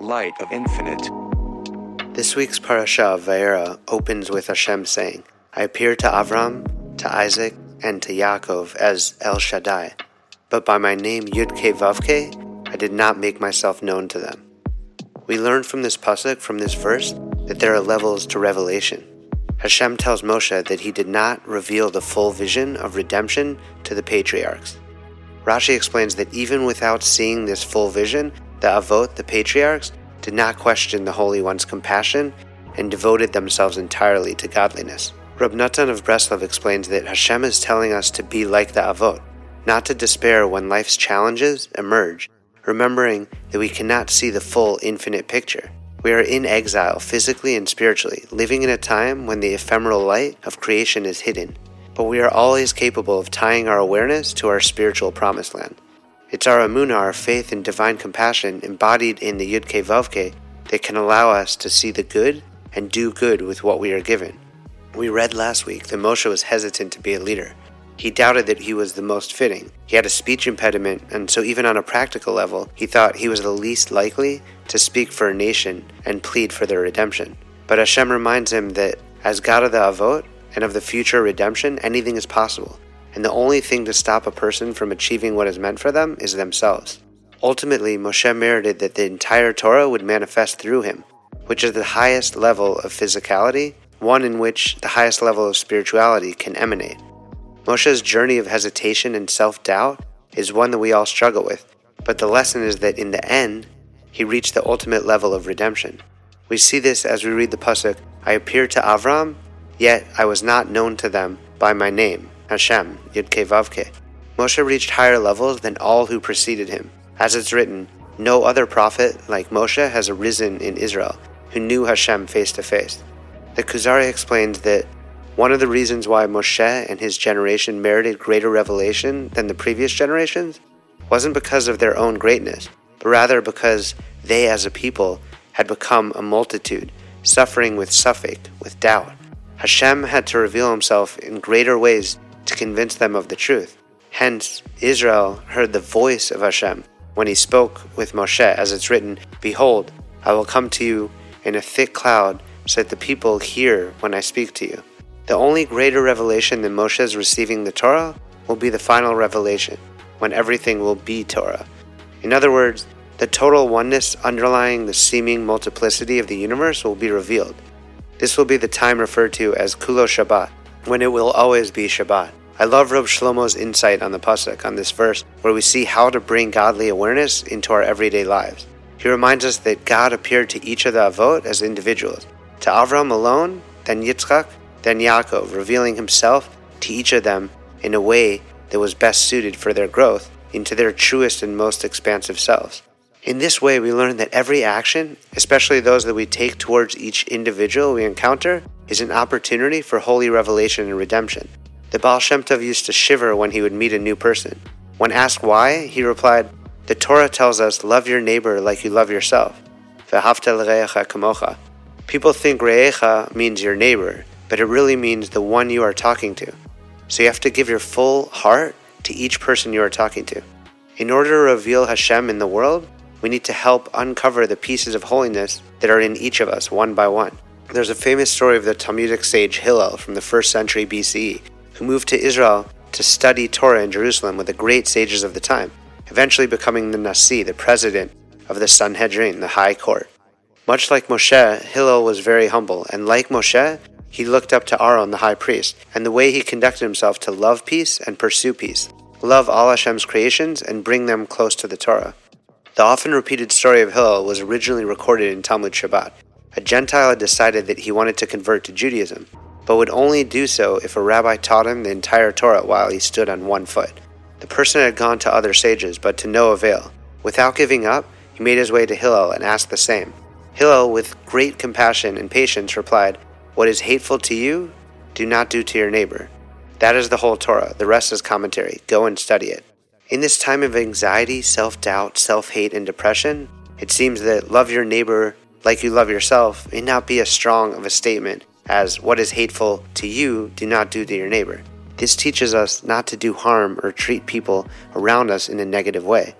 light of infinite. This week's parasha of Va'eira opens with Hashem saying, I appeared to Avram, to Isaac, and to Yaakov as El Shaddai, but by my name Yud-Ke Vav-Ke, I did not make myself known to them. We learn from this pasuk, from this verse, that there are levels to revelation. Hashem tells Moshe that he did not reveal the full vision of redemption to the patriarchs. Rashi explains that even without seeing this full vision, the Avot, the patriarchs, did not question the Holy One's compassion and devoted themselves entirely to godliness. Rab Natan of Breslov explains that Hashem is telling us to be like the Avot, not to despair when life's challenges emerge, remembering that we cannot see the full infinite picture. We are in exile physically and spiritually, living in a time when the ephemeral light of creation is hidden, but we are always capable of tying our awareness to our spiritual promised land. It's our emunah, our faith in divine compassion embodied in the Yud-Ke Vav-Ke that can allow us to see the good and do good with what we are given. We read last week that Moshe was hesitant to be a leader. He doubted that he was the most fitting. He had a speech impediment, and so even on a practical level, he thought he was the least likely to speak for a nation and plead for their redemption. But Hashem reminds him that as God of the Avot and of the future redemption, anything is possible and the only thing to stop a person from achieving what is meant for them is themselves. Ultimately, Moshe merited that the entire Torah would manifest through him, which is the highest level of physicality, one in which the highest level of spirituality can emanate. Moshe's journey of hesitation and self doubt is one that we all struggle with, but the lesson is that in the end, he reached the ultimate level of redemption. We see this as we read the Pasuk I appeared to Avram, yet I was not known to them by my name. Hashem, Yud-Ke Vav-Ke. Moshe reached higher levels than all who preceded him. As it's written, no other prophet like Moshe has arisen in Israel who knew Hashem face to face. The Kuzari explains that one of the reasons why Moshe and his generation merited greater revelation than the previous generations wasn't because of their own greatness, but rather because they as a people had become a multitude, suffering with safek, with doubt. Hashem had to reveal himself in greater ways to convince them of the truth. Hence, Israel heard the voice of Hashem when he spoke with Moshe, as it's written, Behold, I will come to you in a thick cloud, so that the people hear when I speak to you. The only greater revelation than Moshe's receiving the Torah will be the final revelation, when everything will be Torah. In other words, the total oneness underlying the seeming multiplicity of the universe will be revealed. This will be the time referred to as Kulo Shabbat, when it will always be Shabbat. I love Reb Shlomo's insight on the pasuk on this verse, where we see how to bring godly awareness into our everyday lives. He reminds us that God appeared to each of the avot as individuals, to Avram alone, then Yitzchak, then Yaakov, revealing Himself to each of them in a way that was best suited for their growth into their truest and most expansive selves. In this way, we learn that every action, especially those that we take towards each individual we encounter, is an opportunity for holy revelation and redemption. The Baal Shem Tov used to shiver when he would meet a new person. When asked why, he replied, The Torah tells us, love your neighbor like you love yourself. People think re'echa means your neighbor, but it really means the one you are talking to. So you have to give your full heart to each person you are talking to. In order to reveal Hashem in the world, we need to help uncover the pieces of holiness that are in each of us one by one. There's a famous story of the Talmudic sage Hillel from the first century BCE who moved to Israel to study Torah in Jerusalem with the great sages of the time, eventually becoming the Nasi, the president of the Sanhedrin, the high court. Much like Moshe, Hillel was very humble, and like Moshe, he looked up to Aaron, the high priest, and the way he conducted himself to love peace and pursue peace, love all Hashem's creations, and bring them close to the Torah. The often repeated story of Hillel was originally recorded in Talmud Shabbat. A Gentile had decided that he wanted to convert to Judaism, but would only do so if a rabbi taught him the entire Torah while he stood on one foot. The person had gone to other sages, but to no avail. Without giving up, he made his way to Hillel and asked the same. Hillel, with great compassion and patience, replied, What is hateful to you, do not do to your neighbor. That is the whole Torah. The rest is commentary. Go and study it. In this time of anxiety, self doubt, self hate, and depression, it seems that love your neighbor like you love yourself may not be as strong of a statement as what is hateful to you, do not do to your neighbor. This teaches us not to do harm or treat people around us in a negative way.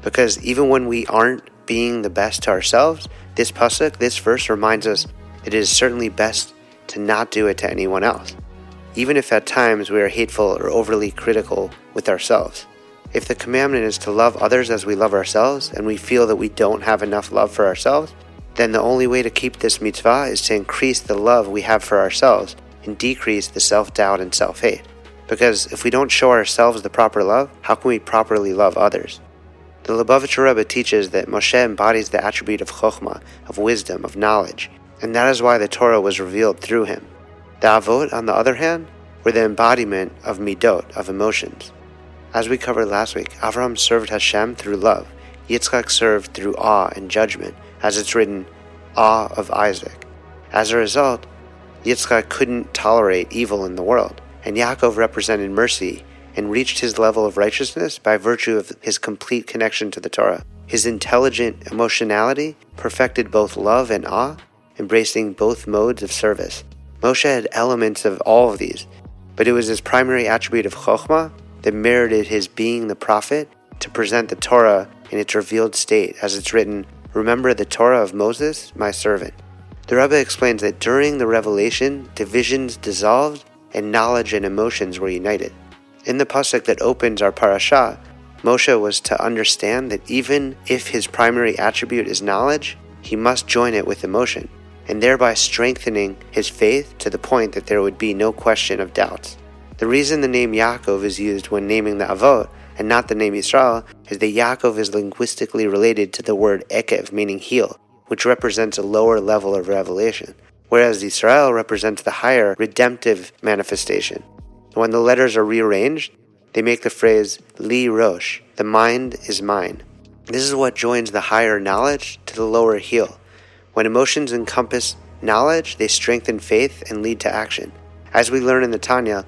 Because even when we aren't being the best to ourselves, this pasuk, this verse reminds us it is certainly best to not do it to anyone else, even if at times we are hateful or overly critical with ourselves. If the commandment is to love others as we love ourselves, and we feel that we don't have enough love for ourselves, then the only way to keep this mitzvah is to increase the love we have for ourselves and decrease the self doubt and self hate. Because if we don't show ourselves the proper love, how can we properly love others? The Lubavitcher Rebbe teaches that Moshe embodies the attribute of chokhmah, of wisdom, of knowledge, and that is why the Torah was revealed through him. The Avot, on the other hand, were the embodiment of midot, of emotions. As we covered last week, Avram served Hashem through love. Yitzchak served through awe and judgment, as it's written, awe of Isaac. As a result, Yitzchak couldn't tolerate evil in the world, and Yaakov represented mercy and reached his level of righteousness by virtue of his complete connection to the Torah. His intelligent emotionality perfected both love and awe, embracing both modes of service. Moshe had elements of all of these, but it was his primary attribute of chokhmah that merited his being the prophet to present the Torah in its revealed state, as it's written, Remember the Torah of Moses, my servant. The Rebbe explains that during the revelation, divisions dissolved and knowledge and emotions were united. In the pasuk that opens our parasha, Moshe was to understand that even if his primary attribute is knowledge, he must join it with emotion, and thereby strengthening his faith to the point that there would be no question of doubts. The reason the name Yaakov is used when naming the Avot and not the name Israel is that Yaakov is linguistically related to the word Ekev, meaning heel, which represents a lower level of revelation, whereas Israel represents the higher redemptive manifestation. When the letters are rearranged, they make the phrase Li Rosh, the mind is mine. This is what joins the higher knowledge to the lower heel. When emotions encompass knowledge, they strengthen faith and lead to action. As we learn in the Tanya,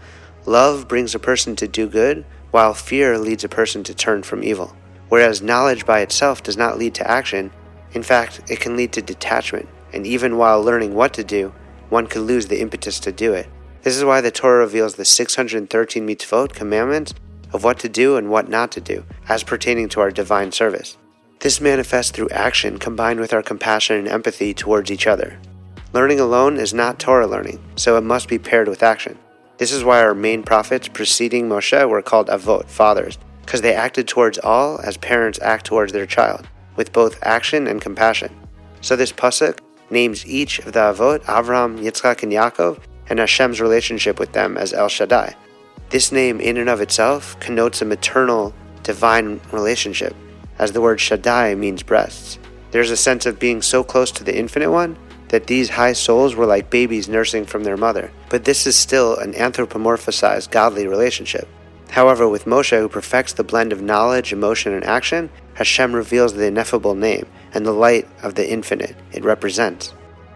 Love brings a person to do good, while fear leads a person to turn from evil. Whereas knowledge by itself does not lead to action, in fact, it can lead to detachment, and even while learning what to do, one could lose the impetus to do it. This is why the Torah reveals the 613 mitzvot, commandments, of what to do and what not to do, as pertaining to our divine service. This manifests through action combined with our compassion and empathy towards each other. Learning alone is not Torah learning, so it must be paired with action. This is why our main prophets preceding Moshe were called avot, fathers, because they acted towards all as parents act towards their child, with both action and compassion. So this pasuk names each of the avot, Avram, Yitzchak, and Yaakov, and Hashem's relationship with them as El Shaddai. This name, in and of itself, connotes a maternal, divine relationship, as the word Shaddai means breasts. There's a sense of being so close to the Infinite One that these high souls were like babies nursing from their mother. But this is still an anthropomorphized godly relationship. However, with Moshe, who perfects the blend of knowledge, emotion, and action, Hashem reveals the ineffable name and the light of the infinite it represents.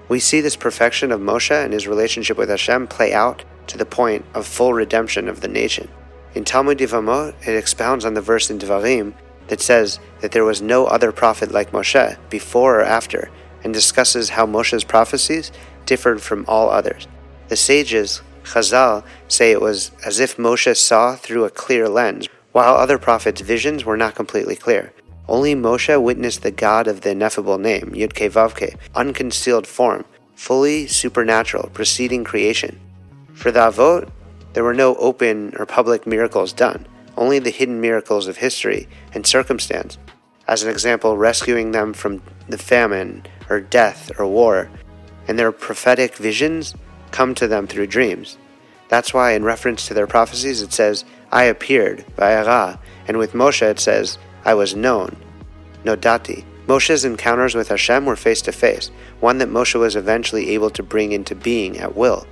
We see this perfection of Moshe and his relationship with Hashem play out to the point of full redemption of the nation. In Talmud Yevamot, it expounds on the verse in Devarim that says that there was no other prophet like Moshe, before or after, and discusses how Moshe's prophecies differed from all others. The sages, Chazal, say it was as if Moshe saw through a clear lens, while other prophets' visions were not completely clear. Only Moshe witnessed the God of the ineffable name, Yudke Vavke, unconcealed form, fully supernatural, preceding creation. For the Avot, there were no open or public miracles done, only the hidden miracles of history and circumstance. As an example, rescuing them from the famine or death or war, and their prophetic visions come to them through dreams. That's why, in reference to their prophecies, it says, I appeared, Vayara, and with Moshe it says, I was known, Nodati. Moshe's encounters with Hashem were face to face, one that Moshe was eventually able to bring into being at will,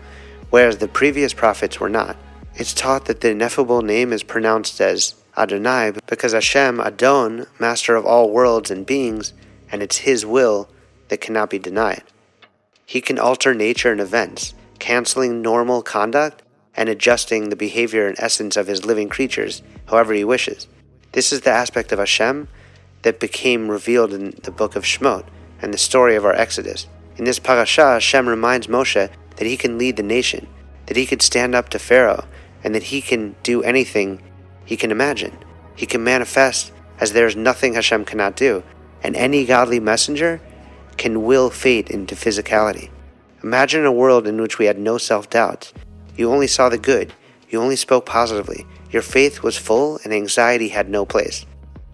whereas the previous prophets were not. It's taught that the ineffable name is pronounced as Adonai because Hashem, Adon, master of all worlds and beings, and it's His will that cannot be denied. He can alter nature and events, canceling normal conduct and adjusting the behavior and essence of his living creatures however he wishes. This is the aspect of Hashem that became revealed in the book of Shemot and the story of our Exodus. In this parasha, Hashem reminds Moshe that he can lead the nation, that he could stand up to Pharaoh, and that he can do anything he can imagine. He can manifest as there is nothing Hashem cannot do, and any godly messenger can will fate into physicality. Imagine a world in which we had no self doubt. You only saw the good, you only spoke positively, your faith was full, and anxiety had no place.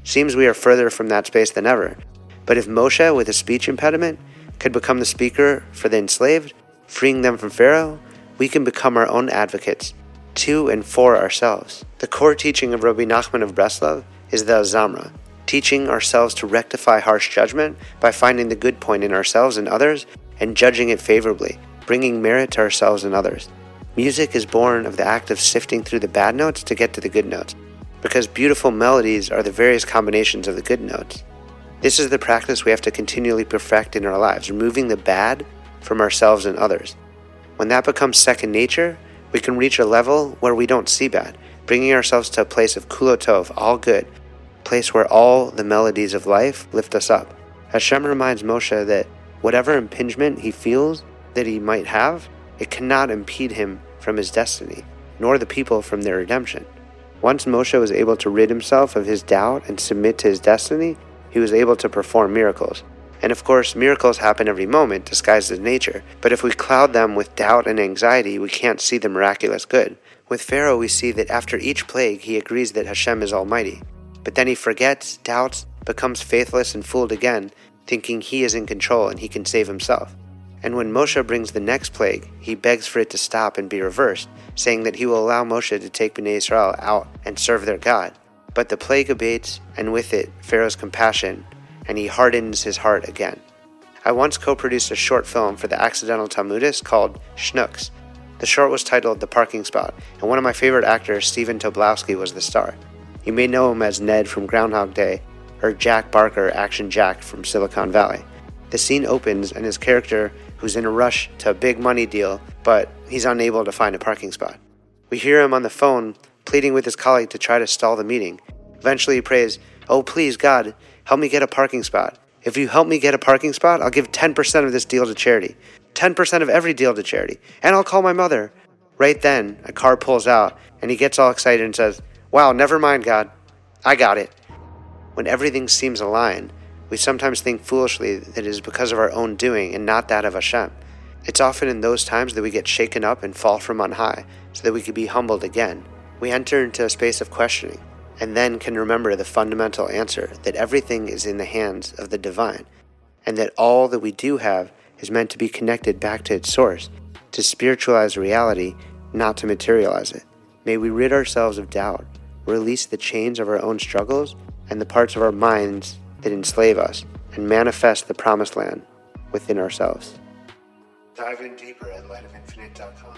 Seems we are further from that space than ever. But if Moshe, with a speech impediment, could become the speaker for the enslaved, freeing them from Pharaoh, we can become our own advocates, to and for ourselves. The core teaching of Rabbi Nachman of Breslov is the Azamra, teaching ourselves to rectify harsh judgment by finding the good point in ourselves and others and judging it favorably, bringing merit to ourselves and others. Music is born of the act of sifting through the bad notes to get to the good notes, because beautiful melodies are the various combinations of the good notes. This is the practice we have to continually perfect in our lives, removing the bad from ourselves and others. When that becomes second nature, we can reach a level where we don't see bad, bringing ourselves to a place of kulotov, all good, place where all the melodies of life lift us up. Hashem reminds Moshe that whatever impingement he feels that he might have, it cannot impede him from his destiny, nor the people from their redemption. Once Moshe was able to rid himself of his doubt and submit to his destiny, he was able to perform miracles. And of course, miracles happen every moment, disguised as nature, but if we cloud them with doubt and anxiety, we can't see the miraculous good. With Pharaoh, we see that after each plague, he agrees that Hashem is almighty. But then he forgets, doubts, becomes faithless, and fooled again, thinking he is in control and he can save himself. And when Moshe brings the next plague, he begs for it to stop and be reversed, saying that he will allow Moshe to take Bnei Israel out and serve their God. But the plague abates, and with it, Pharaoh's compassion, and he hardens his heart again. I once co produced a short film for the Accidental Talmudist called Schnooks. The short was titled The Parking Spot, and one of my favorite actors, Stephen Tobolowsky, was the star. You may know him as Ned from Groundhog Day or Jack Barker, Action Jack from Silicon Valley. The scene opens and his character, who's in a rush to a big money deal, but he's unable to find a parking spot. We hear him on the phone pleading with his colleague to try to stall the meeting. Eventually he prays, Oh, please, God, help me get a parking spot. If you help me get a parking spot, I'll give 10% of this deal to charity. 10% of every deal to charity. And I'll call my mother. Right then, a car pulls out, and he gets all excited and says, Wow, never mind, God. I got it. When everything seems aligned, we sometimes think foolishly that it is because of our own doing and not that of Hashem. It's often in those times that we get shaken up and fall from on high, so that we can be humbled again. We enter into a space of questioning, and then can remember the fundamental answer that everything is in the hands of the divine, and that all that we do have is meant to be connected back to its source, to spiritualize reality, not to materialize it. May we rid ourselves of doubt release the chains of our own struggles and the parts of our minds that enslave us, and manifest the promised land within ourselves. Dive in deeper at lightofinfinite.com.